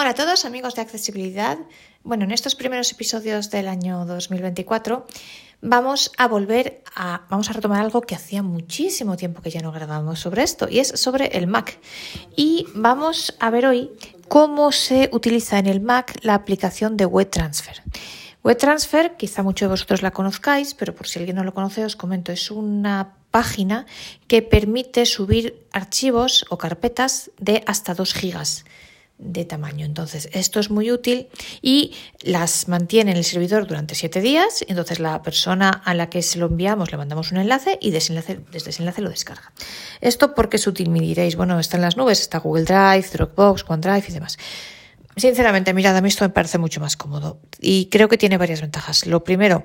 Hola a todos amigos de accesibilidad. Bueno, en estos primeros episodios del año 2024 vamos a volver a vamos a retomar algo que hacía muchísimo tiempo que ya no grabamos sobre esto y es sobre el Mac. Y vamos a ver hoy cómo se utiliza en el Mac la aplicación de WebTransfer. WebTransfer, quizá muchos de vosotros la conozcáis, pero por si alguien no lo conoce os comento, es una página que permite subir archivos o carpetas de hasta 2 gigas de tamaño. Entonces, esto es muy útil y las mantiene en el servidor durante siete días. Entonces, la persona a la que se lo enviamos le mandamos un enlace y desde ese enlace lo descarga. Esto porque es útil, me diréis, bueno, está en las nubes, está Google Drive, Dropbox, OneDrive y demás. Sinceramente, mirad, a mí esto me parece mucho más cómodo y creo que tiene varias ventajas. Lo primero,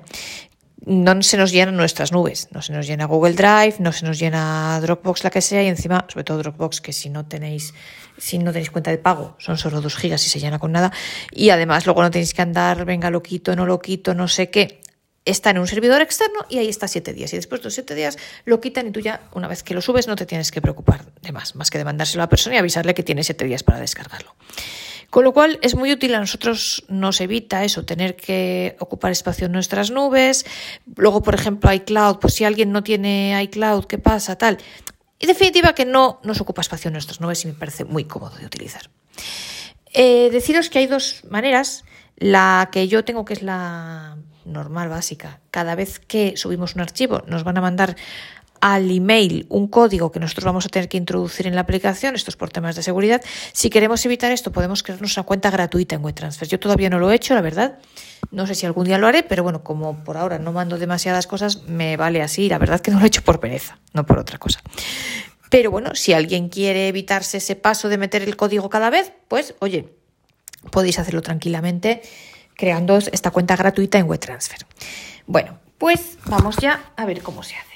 no se nos llenan nuestras nubes, no se nos llena Google Drive, no se nos llena Dropbox, la que sea, y encima, sobre todo Dropbox, que si no tenéis, si no tenéis cuenta de pago, son solo dos gigas y se llena con nada, y además luego no tenéis que andar, venga, lo quito, no lo quito, no sé qué. Está en un servidor externo y ahí está siete días. Y después de los siete días lo quitan y tú ya, una vez que lo subes, no te tienes que preocupar de más, más que de mandárselo a la persona y avisarle que tiene siete días para descargarlo. Con lo cual es muy útil a nosotros, nos evita eso, tener que ocupar espacio en nuestras nubes. Luego, por ejemplo, iCloud, pues si alguien no tiene iCloud, ¿qué pasa? Tal. En definitiva, que no nos ocupa espacio en nuestras nubes y me parece muy cómodo de utilizar. Eh, deciros que hay dos maneras. La que yo tengo, que es la normal, básica. Cada vez que subimos un archivo, nos van a mandar al email un código que nosotros vamos a tener que introducir en la aplicación, esto es por temas de seguridad. Si queremos evitar esto, podemos crearnos una cuenta gratuita en WebTransfer. Yo todavía no lo he hecho, la verdad. No sé si algún día lo haré, pero bueno, como por ahora no mando demasiadas cosas, me vale así. La verdad que no lo he hecho por pereza, no por otra cosa. Pero bueno, si alguien quiere evitarse ese paso de meter el código cada vez, pues oye, podéis hacerlo tranquilamente creando esta cuenta gratuita en WebTransfer. Bueno, pues vamos ya a ver cómo se hace.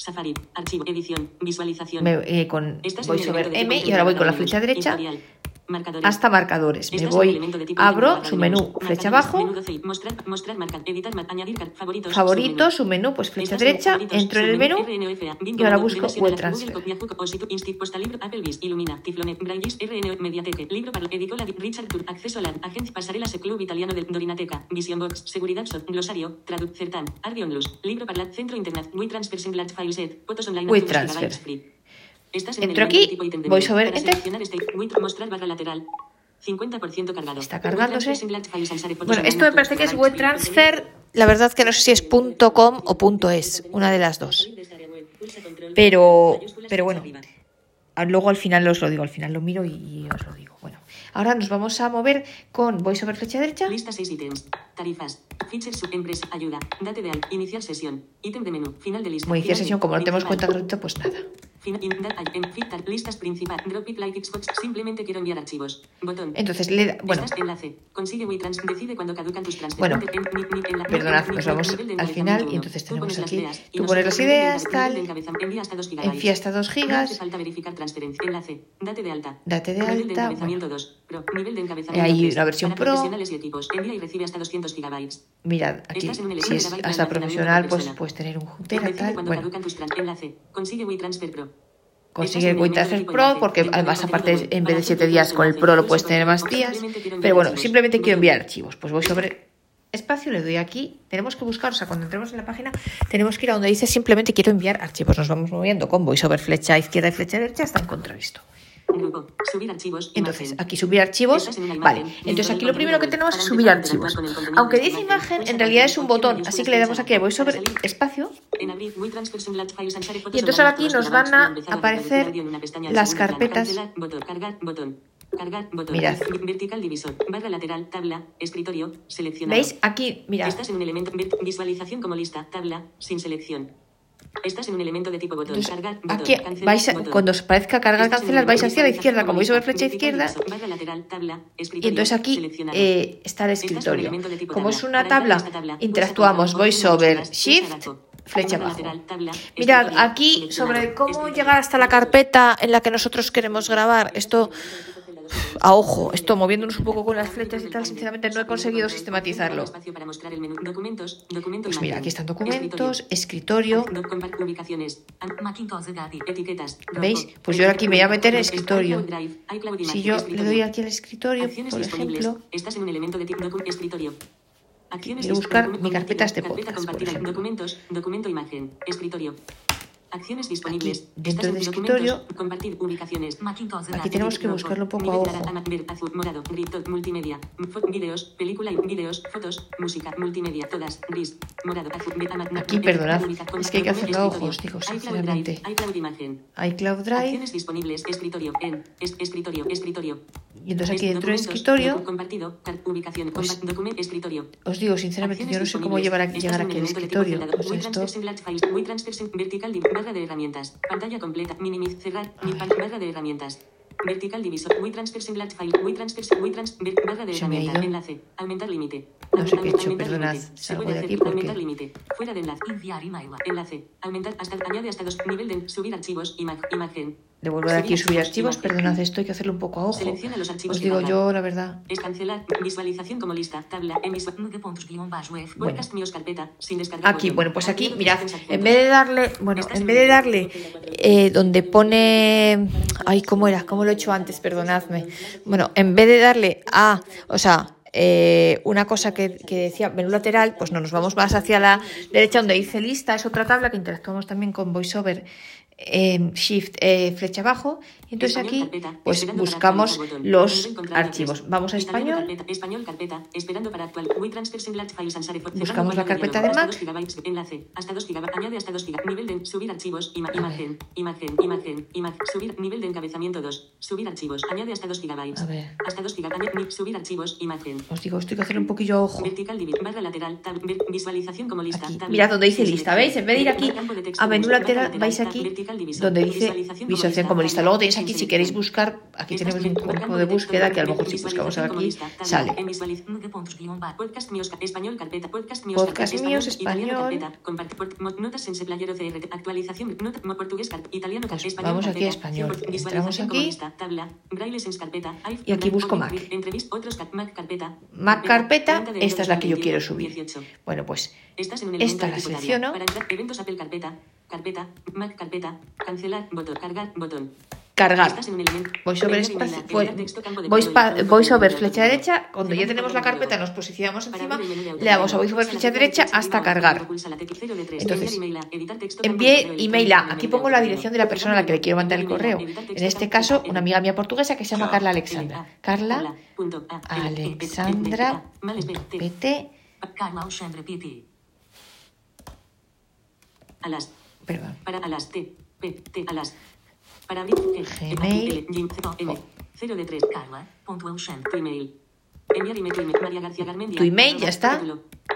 Safari, archivo, edición, visualización. Me, eh, con, M y ahora voy con la flecha derecha hasta marcadores. Me voy, abro su menú, flecha abajo, favorito, su menú, pues flecha derecha, entro en el menú y ahora busco web transfer. acceso a la agencia pasarela club italiano del Dorinateca, Vision Box, seguridad glosario, traduc, certan, Ardion libro para centro internet, WeTransfer, Singlat, Fileset, fotos online, WeTransfer. Entro aquí, voy sobre Enter. Está cargándose. Bueno, esto me parece que es web transfer. La verdad que no sé si es .com o .es, una de las dos. Pero, pero bueno, luego al final os lo digo, al final lo miro y os lo digo. Bueno, ahora nos vamos a mover con voy sobre flecha derecha. Lista 6 ítems. Tarifas. Features empresa. Ayuda. Date de al. Iniciar sesión. Ítem de menú. Final de lista. Como iniciar sesión, como no tenemos cuenta gratuita, pues nada. Listas principal. Simplemente quiero enviar archivos. Botón. Entonces le da. Bueno. Enlace. Consigue. Decide cuando caducan tus. Bueno. Perdonad, nos vamos al final y entonces tenemos aquí. Tú pones las ideas, tal. Envía hasta 2 gigas. Envía hasta 2 gigas. falta verificar transferencia. Enlace. Date de alta. Date de alta. encabezamiento 2. Pro. Nivel de encabezamiento. Hay una versión pro. Profesionales y equipos. Envía y recibe hasta 200 gigabytes. Mirad, aquí si es hasta profesional, pues puedes tener un tera tal. Bueno. Enlace. Consigue WeTransfer Pro. Consigue WeTransfer Pro porque además aparte en vez de 7 días con el Pro lo puedes tener más días. Pero bueno, simplemente quiero enviar archivos. Pues voy sobre espacio, le doy aquí. Tenemos que buscar, o sea, cuando entremos en la página, tenemos que ir a donde dice simplemente quiero enviar archivos. Nos vamos moviendo con voy sobre flecha izquierda y flecha derecha hasta encontrar esto. Subir archivos. Entonces, aquí subir archivos. Vale, entonces aquí lo primero que tenemos es subir archivos. Aunque dice imagen, en realidad es un botón, así que le damos aquí, voy sobre espacio. Y entonces ahora aquí nos van a aparecer las carpetas. Mirad. Vertical divisor. Barra lateral. Tabla. Escritorio. Seleccionado. ¿Veis? Aquí, mirad. Estás en un elemento. Visualización como lista. Tabla. Sin selección. Estás en un elemento de tipo botón. Entonces, cargar, botón, aquí vais a, botón. cuando os parezca cargar cancelar, vais hacia la izquierda, como veis sobre flecha izquierda. Lateral, tabla, y entonces aquí eh, está el escritorio. Como es una tabla, interactuamos voiceover shift flecha abajo. Mirad, aquí sobre cómo llegar hasta la carpeta en la que nosotros queremos grabar. Esto a ojo, esto moviéndonos un poco con las flechas y tal, sinceramente no he conseguido sistematizarlo. Pues mira, aquí están documentos, escritorio. ¿Veis? Pues yo aquí me voy a meter en escritorio. Si yo le doy aquí al escritorio, por ejemplo, quiero buscar mi carpeta de podcast. Documentos, documento imagen, escritorio. Acciones disponibles. Aquí, dentro del escritorio, compartir ubicaciones. aquí tenemos que buscarlo poco a ojo. Morado, multimedia, videos, película, videos, fotos, música, multimedia, todas, gris, morado, Aquí, perdonad, es que hay que hacerlo a ojos, digo, sinceramente. iCloud imagen. iCloud Drive. Acciones disponibles, escritorio, en, escritorio, escritorio. Y entonces aquí dentro del escritorio, compartido, ubicación, pues, documento, escritorio. Os digo sinceramente, yo no sé cómo llevar llegar aquí al escritorio. Pues esto... vertical, barra de herramientas, pantalla completa, minimiz, cerrar, mi barra de herramientas. Vertical divisor, muy transfer single file, muy transfer, muy trans, barra de herramientas, enlace, aumentar límite. No sé qué he hecho, perdonad, salgo de aquí porque... Aumentar límite, fuera de enlace, enviar enlace, aumentar hasta, añade hasta dos, nivel de, subir archivos, imagen, Devolver aquí y subir archivos, perdonad, esto hay que hacerlo un poco a ojo. Os digo yo la verdad. Es cancelar, visualización como lista, tabla, bueno. Aquí, bueno, pues aquí, mirad, en vez de darle, bueno, en vez de darle eh, donde pone, ay, ¿cómo era? ¿Cómo lo he hecho antes? Perdonadme. Bueno, en vez de darle a, o sea, eh, una cosa que, que, decía menú lateral, pues no nos vamos más hacia la derecha donde dice lista, es otra tabla que interactuamos también con VoiceOver eh, shift eh, flecha abajo entonces aquí pues buscamos los archivos. Vamos a español. Español carpeta, esperando para actual. Buscamos la carpeta de Mac. Enlace, hasta 2 GB, añade hasta 2 GB. Nivel de subir archivos, imagen, imagen, imagen, imagen, subir nivel de encabezamiento 2, subir archivos, añade hasta 2 GB. A ver. Hasta 2 GB, subir archivos, imagen. Os digo, estoy que hacer un poquillo a ojo. Vertical barra lateral, tab, visualización como lista. Aquí. Mirad donde dice lista, ¿veis? En vez de ir aquí a menú lateral, vais aquí donde dice visualización como lista. Luego tenéis aquí, si queréis buscar, aquí tenemos un campo de búsqueda que a lo mejor si buscamos aquí sale. Podcast míos, español, pues vamos aquí a español. Entramos aquí. Y aquí busco Mac. Mac carpeta. Mac carpeta, esta es la que yo quiero subir. Bueno, pues esta la selecciono. Eventos Apple carpeta, carpeta, Mac carpeta, cancelar, botón, cargar, botón. Cargar. VoiceOver, VoiceOver flecha derecha. Cuando ya tenemos la carpeta, nos posicionamos encima, le damos a VoiceOver flecha derecha hasta cargar. Entonces, envié email a. Aquí pongo la dirección de la persona a la que le quiero mandar el correo. En este caso, una amiga mía portuguesa que se llama Carla Alexandra. Carla Alexandra PT. A las. Perdón. Para las T. P. T. A las. Para abrir Gmail. 0 de 3. Carla. Tu email. Enviar email. María García Garmendia. Tu email ya está.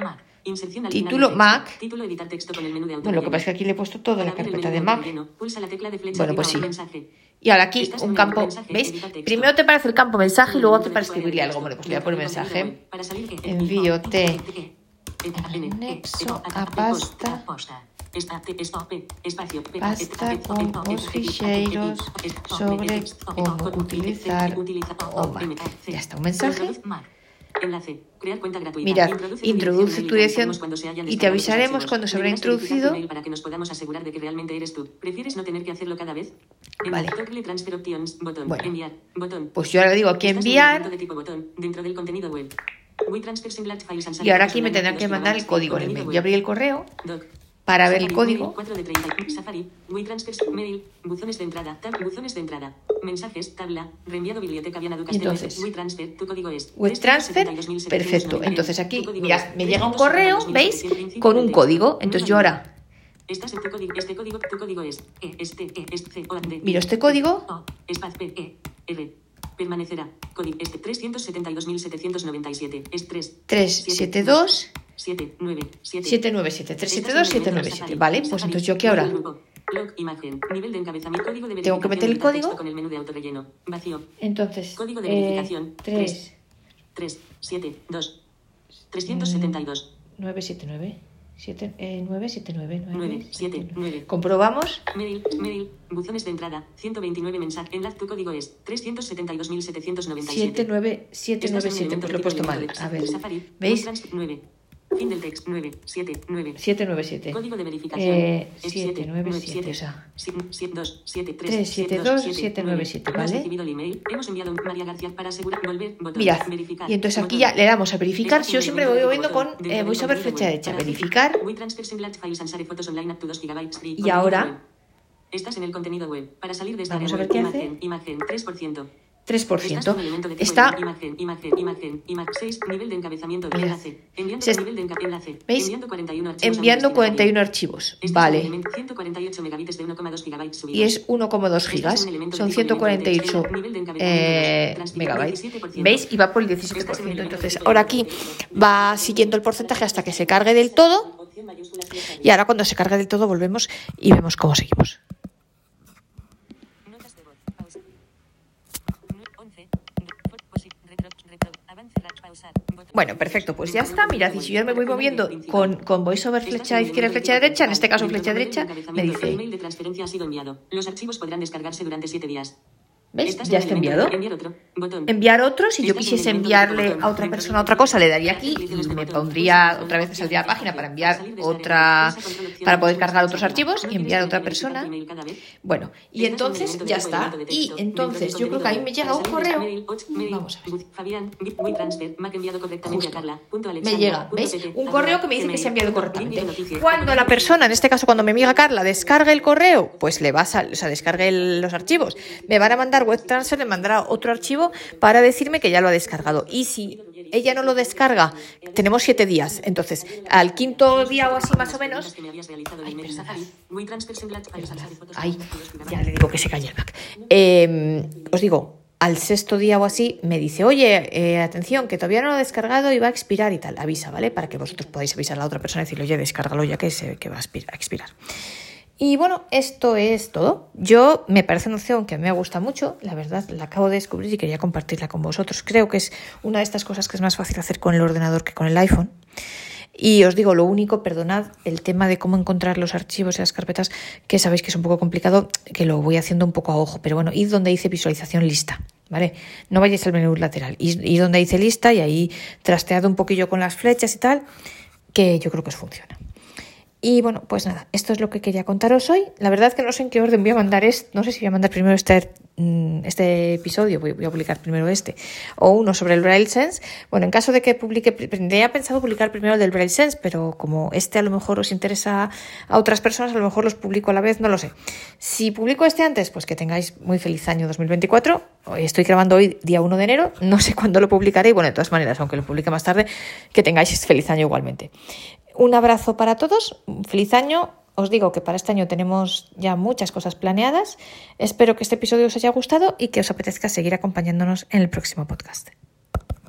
Mac. Inserción al Título Mac. Título editar texto con el menú de Bueno, lo que pasa es que aquí le he puesto toda la carpeta de Mac. Pulsa la tecla de flecha bueno, pues sí. Mensaje. Y ahora aquí un campo, ¿veis? Primero te aparece el campo mensaje y luego te para escribirle algo. Bueno, pues le voy a poner mensaje. Envíote anexo a pasta Basta con os ficheiros sobre cómo utilizar OMA. Ya está un mensaje. Enlace. Crear cuenta gratuita. Mirad, introduce tu dirección y te avisaremos cuando se habrá introducido. Para que nos podamos asegurar de que realmente eres tú. ¿Prefieres no tener que hacerlo cada vez? Vale. transfer options, botón, bueno, enviar, botón. Pues yo ahora digo aquí enviar. De tipo botón, dentro del contenido web. Y ahora aquí me tendrán que mandar el código. Yo abrí el correo para ver el código. 4 de 30. Safari, mail, buzones de entrada, tab, buzones de entrada, mensajes, tabla, reenviado biblioteca Viana Entonces, WeTransfer, tu código es WeTransfer, perfecto. Entonces aquí, mirad, me llega un correo, ¿veis? Con un código. Entonces yo ahora Estás en tu código, este código, tu código es E, este, E, este, O, D. Miro este código. O, espacio, P, E, R. Permanecerá. Código este 372.797. Es 3. 372. 797. 797. 372, 797. Vale, pues entonces yo qué ahora. Tengo que meter el código. Con el menú de autorrelleno. Vacío. Entonces. Código de verificación. 3. 3, 7, 2. 372. 979. 7, eh, 9, 7, 9, 9, 7, 9. Comprobamos. Mail, mail, buzones de entrada, 129 mensajes. Enlace, tu código es 372.797. 7, 9, 7, 9, 7. Pues lo he puesto mal. A ver. ¿Veis? 9. Fin del texto 9, 7, 9. 7, 9, 7. Código de verificación. Eh, es 7, 9, 7. O sea, 7, 2, 7, 3, 3, 7, 2, 7, 9, 7. Hemos ¿Vale? recibido el email. Hemos enviado un María García para asegurar. Volver. Botón. Mirad. Verificar. Y entonces aquí ya le damos a verificar. Yo Estación siempre voy moviendo con eh, contenido flecha web. derecha. Para Verificar. We transfer Semblant Files and Share Photos online up to 2 gigabytes free. Y ahora-. Estás en el contenido web. Para salir de esta Vamos a ver qué hace. imagen, 3%. 3%. Estás con elemento de tipo Está. imagen, imagen, imagen, imagen, 6, nivel de encabezamiento, Mirad. enlace, enviando Se es- nivel de enca- enlace, ¿Veis? enviando 41 archivos a un Enviando destinatario. 41 archivos. Estás en Vale. elemento 148 megabits de 1,2 gigabytes subidos. Y es 1,2 gigas. Son 148 eh, megabytes. ¿Veis? Y va por el 17%. Entonces, ahora aquí va siguiendo el porcentaje hasta que se cargue del todo. Y ahora cuando se cargue del todo volvemos y vemos cómo seguimos. Bueno, perfecto, pues ya está. Mirad, y si yo me voy moviendo con, con voiceover flecha izquierda, flecha derecha, en este caso flecha derecha, me El dice, email de transferencia ha sido enviado. Los archivos podrán descargarse durante 7 días. ¿Ves? Ya está enviado. Enviar otro. Botón. Enviar otro, si yo quisiese enviarle a otra persona otra cosa, le daría aquí y me pondría otra vez me saldría la página para enviar otra, para poder cargar otros archivos y enviar a otra persona. Bueno, y entonces ya está. Y entonces yo creo que ahí me llega un correo. Vamos a ver. Me ha enviado correctamente a Justo. Carla. Punto Me Alexandra, llega, pt, Un correo que me dice que se ha enviado correctamente. Cuando la persona, en este caso cuando mi amiga Carla descargue el correo, pues le va a o sea, descargue los archivos, me van a mandar web transfer, le mandará otro archivo para decirme que ya lo ha descargado. Y si ella no lo descarga, tenemos siete días. Entonces, al quinto día o así más o menos, Ay, email perdonad. Safari. Voy transfer Semblant Files and Share Photos Ay, online up to 2 ya le digo que se calle el Mac. Eh, os digo, al sexto día o así me dice, oye, eh, atención, que todavía no lo he descargado y va a expirar y tal. Avisa, ¿vale? Para que vosotros podáis avisar a la otra persona y decirle, oye, descárgalo ya que, se, que va a expirar. Y bueno, esto es todo. Yo me parece una opción que me gusta mucho, la verdad, la acabo de descubrir y quería compartirla con vosotros. Creo que es una de estas cosas que es más fácil hacer con el ordenador que con el iPhone. Y os digo, lo único, perdonad, el tema de cómo encontrar los archivos y las carpetas, que sabéis que es un poco complicado, que lo voy haciendo un poco a ojo, pero bueno, id donde dice visualización lista, ¿vale? No vayáis al menú lateral, id, donde dice lista y ahí trastead un poquillo con las flechas y tal, que yo creo que os funciona. Y bueno, pues nada, esto es lo que quería contaros hoy. La verdad es que no sé en qué orden voy a mandar esto. No sé si voy a mandar primero este, mm, este episodio, voy, a publicar primero este, o uno sobre el Braille Sense. Bueno, en caso de que publique, tenía pensado publicar primero el del Braille Sense, pero como este a lo mejor os interesa a otras personas, a lo mejor los publico a la vez, no lo sé. Si publico este antes, pues que tengáis muy feliz año 2024. Hoy Estoy grabando hoy día 1 de enero, no sé cuándo lo publicaré. Bueno, de todas maneras, aunque lo publique más tarde, que tengáis feliz año igualmente. Un abrazo para todos, feliz año. Os digo que para este año tenemos ya muchas cosas planeadas. Espero que este episodio os haya gustado y que os apetezca seguir acompañándonos en el próximo podcast.